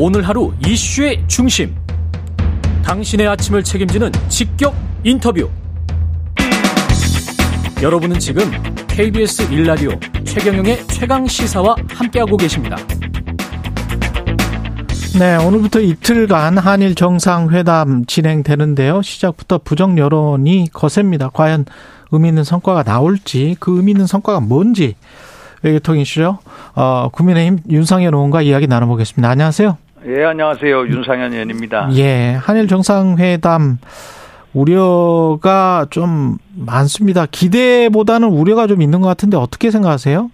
오늘 하루 이슈의 중심. 당신의 아침을 책임지는 직격 인터뷰. 여러분은 지금 KBS 일라디오 최경영의 최강 시사와 함께하고 계십니다. 네, 오늘부터 이틀간 한일 정상회담 진행되는데요. 시작부터 부정 여론이 거셉니다. 과연 의미 있는 성과가 나올지, 그 의미 있는 성과가 뭔지 외교통 이슈죠. 어, 국민의힘 윤상현 의원과 이야기 나눠보겠습니다. 안녕하세요. 예, 안녕하세요. 윤상현 의원입니다. 예, 한일 정상회담 우려가 좀 많습니다. 기대보다는 우려가 좀 있는 것 같은데 어떻게 생각하세요?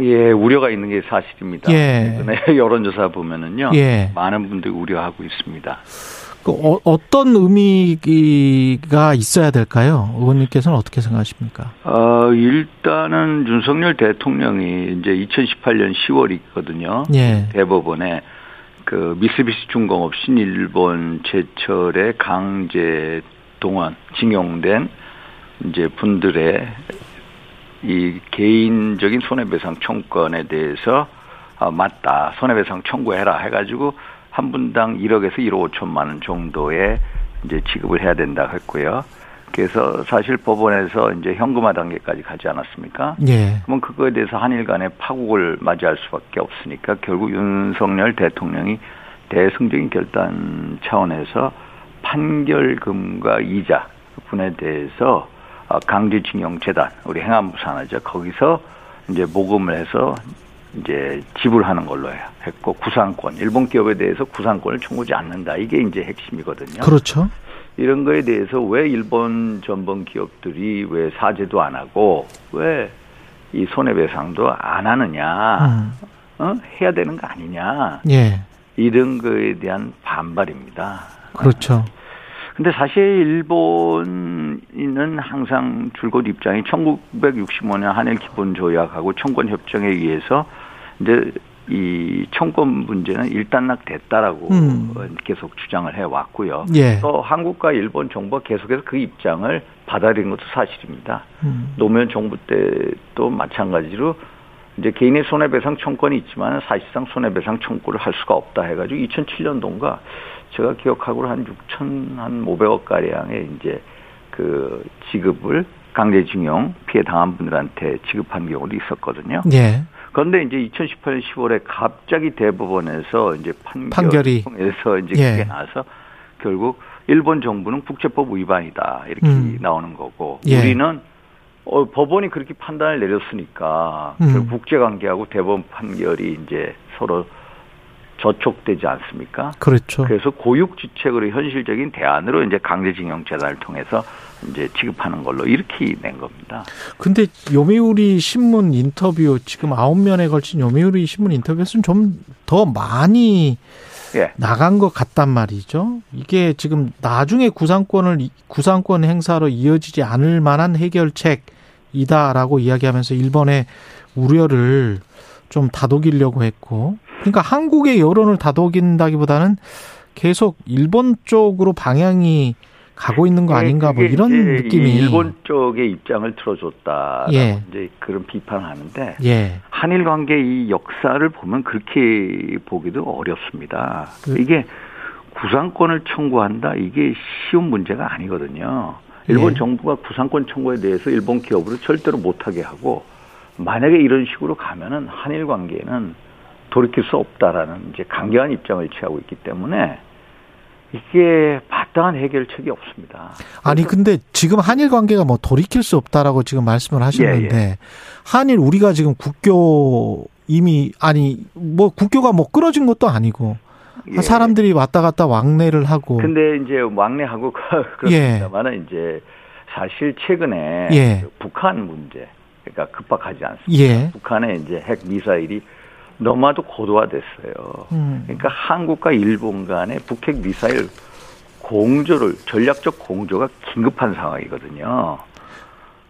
예, 우려가 있는 게 사실입니다. 예. 네, 여론조사 보면은요. 예. 많은 분들이 우려하고 있습니다. 그 어, 어떤 의미가 있어야 될까요? 의원님께서는 어떻게 생각하십니까? 어, 일단은 윤석열 대통령이 이제 2018년 10월이거든요. 예. 대법원에 그 미쓰비시 중공업 신일본 제철에 강제 동원, 징용된 이제 분들의 이 개인적인 손해배상 청구권에 대해서 아, 맞다. 손해배상 청구해라 해가지고 한 분당 1억에서 1억 5천만 원 정도의 이제 지급을 해야 된다 했고요. 그래서 사실 법원에서 이제 현금화 단계까지 가지 않았습니까? 예. 그러면 그거에 대해서 한일 간의 파국을 맞이할 수밖에 없으니까 결국 윤석열 대통령이 대승적인 결단 차원에서 판결금과 이자 분에 대해서 어, 강제징용 재단 우리 행안부 산하죠 거기서 이제 모금을 해서 이제 지불하는 걸로 했고 구상권 일본 기업에 대해서 구상권을 청구하지 않는다 이게 이제 핵심이거든요. 그렇죠. 이런 거에 대해서 왜 일본 전범 기업들이 왜 사죄도 안 하고 왜 이 손해배상도 안 하느냐, 음. 어? 해야 되는 거 아니냐 예. 이런 거에 대한 반발입니다. 그렇죠. 근데 사실 일본은 항상 줄곧 입장이 1965년 한일 기본 조약하고 청권 협정에 의해서 이제 이 청권 문제는 일단락 됐다라고 음. 계속 주장을 해 왔고요. 예. 또 한국과 일본 정부가 계속해서 그 입장을 받아들인 것도 사실입니다. 음. 노무현 정부 때도 마찬가지로 이제 개인의 손해배상 청권이 있지만 사실상 손해배상 청구를 할 수가 없다 해가지고 2007년도인가 제가 기억하기로 한 6천 한 500억 가량의 이제 그 지급을 강제징용 피해 당한 분들한테 지급한 경우도 있었거든요. 예. 그런데 이제 2018년 10월에 갑자기 대법원에서 이제 판결이 판결이. 통해서 이제 예. 그게 나서 결국 일본 정부는 국제법 위반이다 이렇게 음. 나오는 거고 예. 우리는 어, 법원이 그렇게 판단을 내렸으니까 음. 결국 국제관계하고 대법원 판결이 이제 서로 저촉되지 않습니까? 그렇죠. 그래서 고육지책으로 현실적인 대안으로 이제 강제징용 재단을 통해서 이제 지급하는 걸로 이렇게 낸 겁니다. 근데 요미우리 신문 인터뷰 지금 아홉 면에 걸친 요미우리 신문 인터뷰에서는 좀 더 많이 예. 나간 것 같단 말이죠. 이게 지금 나중에 구상권을 구상권 행사로 이어지지 않을 만한 해결책이다라고 이야기하면서 일본의 우려를 좀 다독이려고 했고, 그러니까 한국의 여론을 다독인다기보다는 계속 일본 쪽으로 방향이 가고 있는 거 아닌가 뭐 이런 느낌이 이 일본 쪽의 입장을 틀어줬다. 예. 이제 그런 비판을 하는데 예 한일 관계 이 역사를 보면 그렇게 보기도 어렵습니다. 그- 이게 구상권을 청구한다 이게 쉬운 문제가 아니거든요. 일본 예. 정부가 구상권 청구에 대해서 일본 기업으로 절대로 못하게 하고 만약에 이런 식으로 가면은 한일 관계는 돌이킬 수 없다라는 이제 강경한 입장을 취하고 있기 때문에 이게 마땅한 해결책이 없습니다. 아니 근데 지금 한일 관계가 뭐 돌이킬 수 없다라고 지금 말씀을 하시는데 예, 한일 우리가 지금 국교 이미 아니 뭐 국교가 뭐 끊어진 것도 아니고 예. 사람들이 왔다 갔다 왕래를 하고 근데 이제 왕래하고 그렇습니다만은 이제 사실 최근에 예. 그 북한 문제 그러니까 급박하지 않습니다. 예. 북한의 이제 핵 미사일이 너무나도 고도화됐어요. 음. 그러니까 한국과 일본 간의 북핵 미사일 공조를 전략적 공조가 긴급한 상황이거든요.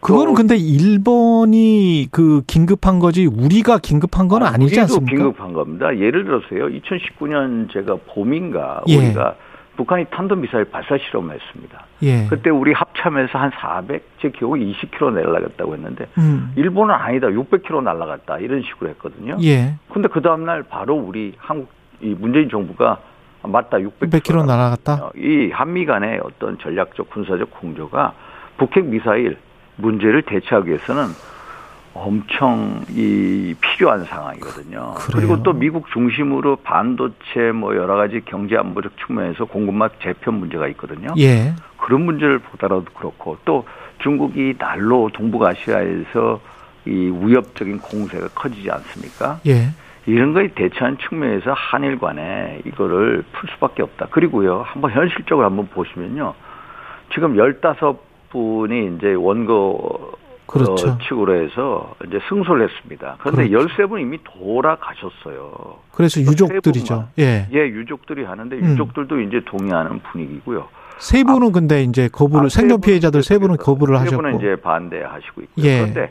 그거는 또- 근데 일본이 그 긴급한 거지 우리가 긴급한 건 아니지 우리도 않습니까? 긴급한 겁니다. 예를 들어서요. 2019년 제가 봄인가 예. 우리가 북한이 탄도미사일 발사 실험을 했습니다. 예. 그때 우리 합참에서 한 400, 제 기억에 20km 날라갔다고 했는데 음. 일본은 아니다. 600km 날라갔다. 이런 식으로 했거든요. 예. 근데 그 다음 날 바로 우리 한국 이 문재인 정부가 맞다 600km, 600km 날아갔다. 이 한미 간의 어떤 전략적 군사적 공조가 북핵 미사일 문제를 대처하기 위해서는 엄청 이 필요한 상황이거든요. 그래요? 그리고 또 미국 중심으로 반도체 뭐 여러 가지 경제 안보적 측면에서 공급망 재편 문제가 있거든요. 예. 그런 문제를 보더라도 그렇고 또 중국이 날로 동북아시아에서 이 위협적인 공세가 커지지 않습니까? 예. 이런 거에 대처한 측면에서 한일 간에 이거를 풀 수밖에 없다. 그리고요, 한번 현실적으로 한번 보시면요. 지금 15분이 이제 원고 그렇죠. 어, 측으로 해서 이제 승소를 했습니다. 그런데 그렇죠. 13분 이미 돌아가셨어요. 그래서 세 유족들이죠. 예. 예, 유족들이 하는데 음. 유족들도 이제 동의하는 분위기고요. 세 분은 근데 이제 거부를 아, 세 생존 피해자들 세 분은 거부를 세 하셨고. 분은 이제 반대하시고 있고요. 예. 그런데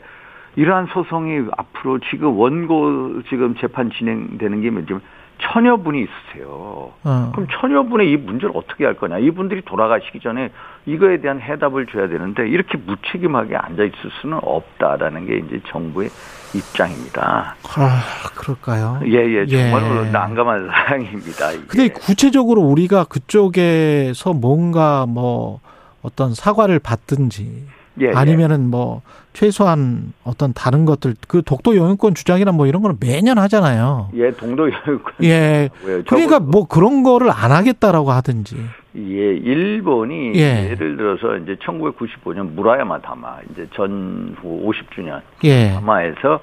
이러한 소송이 앞으로 지금 원고 지금 재판 진행되는 게 지금 천여 분이 있으세요. 어. 그럼 천여 분의 이 문제를 어떻게 할 거냐? 이분들이 돌아가시기 전에 이거에 대한 해답을 줘야 되는데 이렇게 무책임하게 앉아 있을 수는 없다라는 게 이제 정부의 입장입니다. 아, 그럴까요? 예, 예, 정말로 예. 난감한 사항입니다. 이게. 근데 구체적으로 우리가 그쪽에서 뭔가 뭐 어떤 사과를 받든지 예, 예. 아니면은 뭐 최소한 어떤 다른 것들 그 독도 영유권 주장이나 뭐 이런 거는 매년 하잖아요. 예, 동도 여유권. 예. 그러니까 뭐 그런 거를 안 하겠다라고 하든지. 예, 일본이 예. 예를 들어서 이제 1995년 무라야마 다마 이제 전후 50주년 예. 다마에서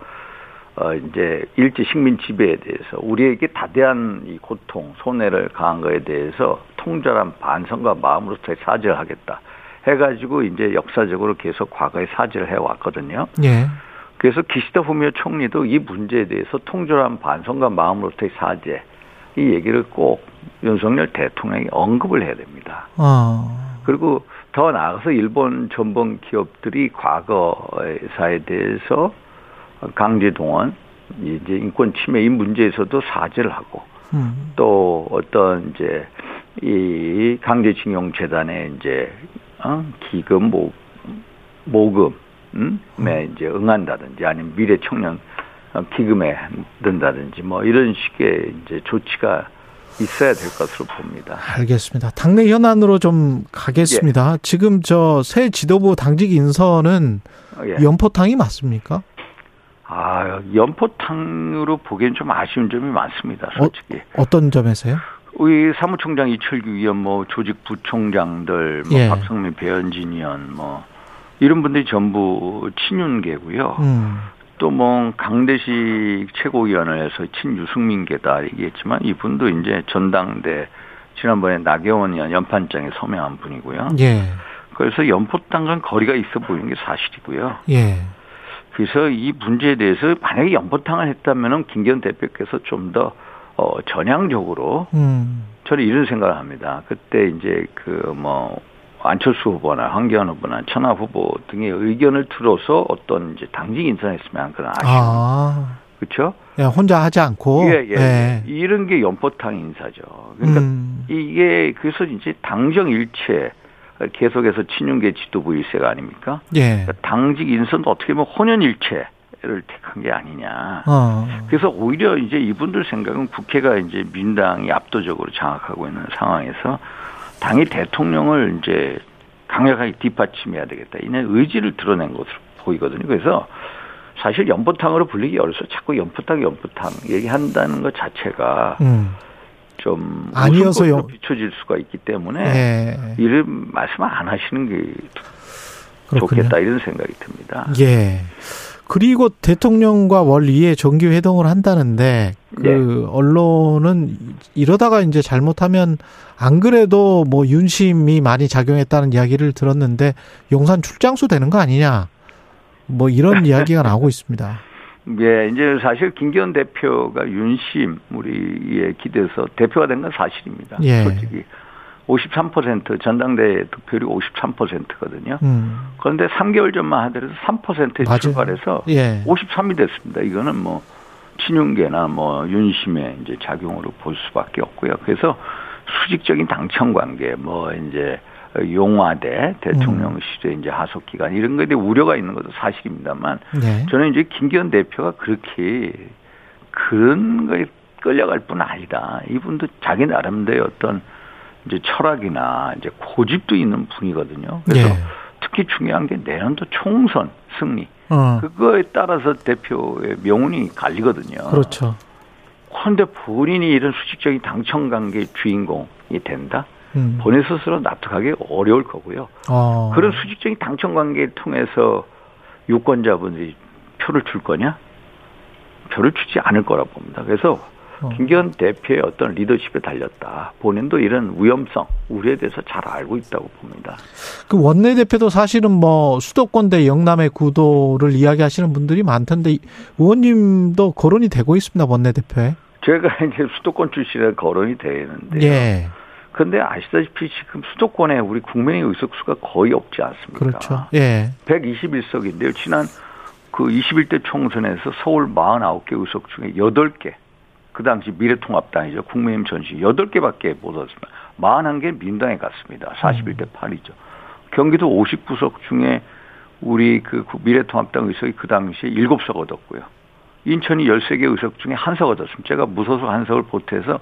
어 이제 일제 식민 지배에 대해서 우리에게 다대한 이 고통 손해를 가한 거에 대해서 통절한 반성과 마음으로서 사죄를 하겠다 해가지고 이제 역사적으로 계속 과거에 사죄를 해왔거든요. 예. 그래서 기시다 후미오 총리도 이 문제에 대해서 통절한 반성과 마음으로서의 사죄 이 얘기를 꼭 윤석열 대통령이 언급을 해야 됩니다. 어. 그리고 더 나아가서 일본 전범 기업들이 과거사에 대해서 강제 동원, 이제 인권 침해 이 문제에서도 사죄를 하고 음. 또 어떤 이제 이 강제징용 재단의 이제 어? 기금 모 모금에 이제 응한다든지 아니면 미래 청년 어, 기금에 든다든지 뭐 이런 식의 이제 조치가 있어야 될 것으로 봅니다. 알겠습니다. 당내 현안으로 좀 가겠습니다. 지금 저 새 지도부 당직 인선은 예. 연포탕이 맞습니까? 아 연포탕으로 보기엔 좀 아쉬운 점이 많습니다. 솔직히 어 떤 점에서요? 우리 사무총장 이철규 의원, 뭐 조직 부총장들, 뭐 예. 박성민, 배현진 의원, 뭐 이런 분들이 전부 친윤계고요. 음. 또뭐 강대식 최고위원을 해서 친유승민계다 얘기했지만 이분도 이제 전당대 지난번에 나경원 의원 연판장에 서명한 분이고요. 예. 그래서 연포당과는 거리가 있어 보이는 게 사실이고요. 예. 그래서 이 문제에 대해서 만약에 연포탕을 했다면은 김기현 대표께서 좀 더 어, 전향적으로 음. 저는 이런 생각을 합니다. 그때 이제 그 뭐 안철수 후보나 황교안 후보나 천하 후보 등의 의견을 들어서 어떤 이제 당직 인선했으면 그런 아쉬움. 아. 그렇죠? 야, 혼자 하지 않고. 예, 예, 예. 이런 게 연포탕 인사죠. 그러니까 음. 이게 그래서 이제 당정 일체 계속해서 친윤계 지도부 일세가 아닙니까? 예. 그러니까 당직 인선도 어떻게 보면 혼연 일체 를 택한 게 아니냐. 어. 그래서 오히려 이제 이분들 생각은 국회가 이제 민당이 압도적으로 장악하고 있는 상황에서 당이 대통령을 이제 강력하게 뒷받침해야 되겠다. 이런 의지를 드러낸 것으로 보이거든요. 그래서 사실 연포탕으로 불리기 어려서 자꾸 연포탕, 연포탕 얘기한다는 것 자체가 음. 좀 아니어서 연- 비춰질 수가 있기 때문에 예. 이런 말씀 안 하시는 게 그렇군요. 좋겠다 이런 생각이 듭니다. 예. 그리고 대통령과 월 2회 정기 회동을 한다는데 그 예. 언론은 이러다가 이제 잘못하면 안 그래도 뭐 윤심이 많이 작용했다는 이야기를 들었는데 용산 출장수 되는 거 아니냐. 뭐 이런 이야기가 나오고 있습니다. 예, 이제 사실 김기현 대표가 윤심 우리에 기대서 대표가 된 건 사실입니다. 예. 솔직히 53% 전당대 득표율이 53%거든요. 음. 그런데 3개월 전만 하더라도 3%에 맞아요. 출발해서 예. 53이 됐습니다. 이거는 뭐 친윤계나 뭐 윤심의 이제 작용으로 볼 수밖에 없고요. 그래서 수직적인 당청 관계, 뭐 이제 용화대 대통령실의 이제 하속 기간 이런 거에 대해 우려가 있는 것도 사실입니다만 네. 저는 이제 김기현 대표가 그렇게 그런 거에 끌려갈 뿐 아니다. 이분도 자기 나름대로 어떤 이제 철학이나 이제 고집도 있는 분이거든요. 그래서 예. 특히 중요한 게 내년도 총선 승리. 어. 그거에 따라서 대표의 명운이 갈리거든요. 그렇죠. 그런데 본인이 이런 수직적인 당청 관계의 주인공이 된다? 음. 본인 스스로 납득하기 어려울 거고요. 어. 그런 수직적인 당청 관계를 통해서 유권자분들이 표를 줄 거냐? 표를 주지 않을 거라고 봅니다. 그래서 어. 김기현 대표의 어떤 리더십에 달렸다. 본인도 이런 위험성, 우려에 대해서 잘 알고 있다고 봅니다. 그 원내대표도 사실은 뭐 수도권 대 영남의 구도를 이야기하시는 분들이 많던데 의원님도 거론이 되고 있습니다 원내대표에. 제가 이제 수도권 출신에 거론이 되는데. 예. 근데 아시다시피 지금 수도권에 우리 국민의 의석수가 거의 없지 않습니까? 그렇죠. 예. 121석인데요. 지난 그 21대 총선에서 서울 49개 의석 중에 8개, 그 당시 미래통합당이죠. 국민의힘 전시 8개밖에 못 얻었습니다. 41개 민당에 갔습니다. 41대 8이죠. 경기도 59석 중에 우리 그 미래통합당 의석이 그 당시에 7석 얻었고요. 인천이 13개 의석 중에 한 석 얻었습니다. 제가 무소속 한 석을 보태서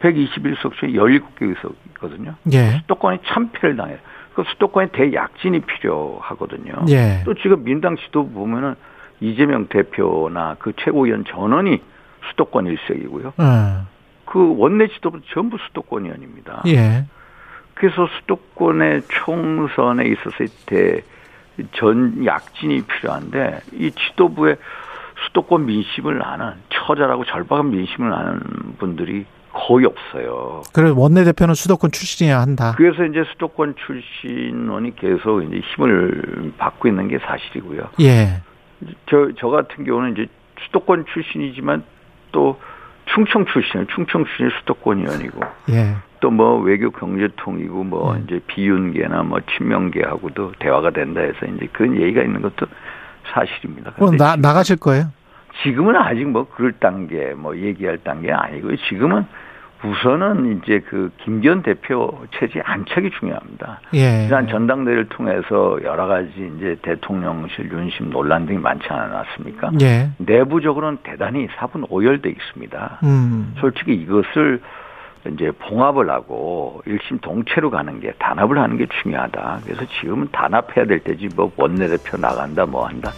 121석 중에 17개 의석이거든요. 예. 수도권이 참패를 당해요. 그 수도권에 대약진이 필요하거든요. 예. 또 지금 민당 지도 보면은 이재명 대표나 그 최고위원 전원이 수도권 일색이고요. 어. 그 원내 지도부 전부 수도권 의원입니다. 예. 그래서 수도권의 총선에 있었을 때전 약진이 필요한데 이 지도부에 수도권 민심을 아는 처절하고 절박한 민심을 아는 분들이 거의 없어요. 그래 원내대표는 수도권 출신이어야 한다. 그래서 이제 수도권 출신원이 계속 이제 힘을 받고 있는 게 사실이고요. 예. 저, 저 같은 경우는 이제 수도권 출신이지만 또 충청 출신, 충청 출신 수도권 의원이고 예. 또뭐 외교 경제통이고 뭐 음. 이제 비윤계나 뭐 친명계하고도 대화가 된다 해서 이제 그런 얘기가 있는 것도 사실입니다. 그럼 근데 나 나가실 거예요? 지금은 아직 뭐 그럴 단계, 뭐 얘기할 단계 아니고요. 지금은 우선은 이제 그 김기현 대표 체제 안착이 중요합니다. 예. 지난 전당대회를 통해서 여러 가지 이제 대통령실 윤심 논란 등이 많지 않았습니까? 예. 내부적으로는 대단히 사분 오열돼 있습니다. 음. 솔직히 이것을 이제 봉합을 하고 일심 동체로 가는 게 단합을 하는 게 중요하다. 그래서 지금은 단합해야 될 때지 뭐 원내대표 나간다 뭐 한다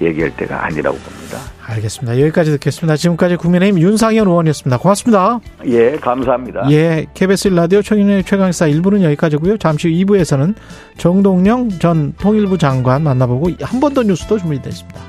얘기할 때가 아니라고 봅니다. 알겠습니다. 여기까지 듣겠습니다. 지금까지 국민의힘 윤상현 의원이었습니다. 고맙습니다. 예, 감사합니다. 예, KBS 라디오 최경영의 최강사 1부는 여기까지고요. 잠시 후 2부에서는 정동영 전 통일부 장관 만나보고 한 번 더 뉴스도 준비되어 있습니다.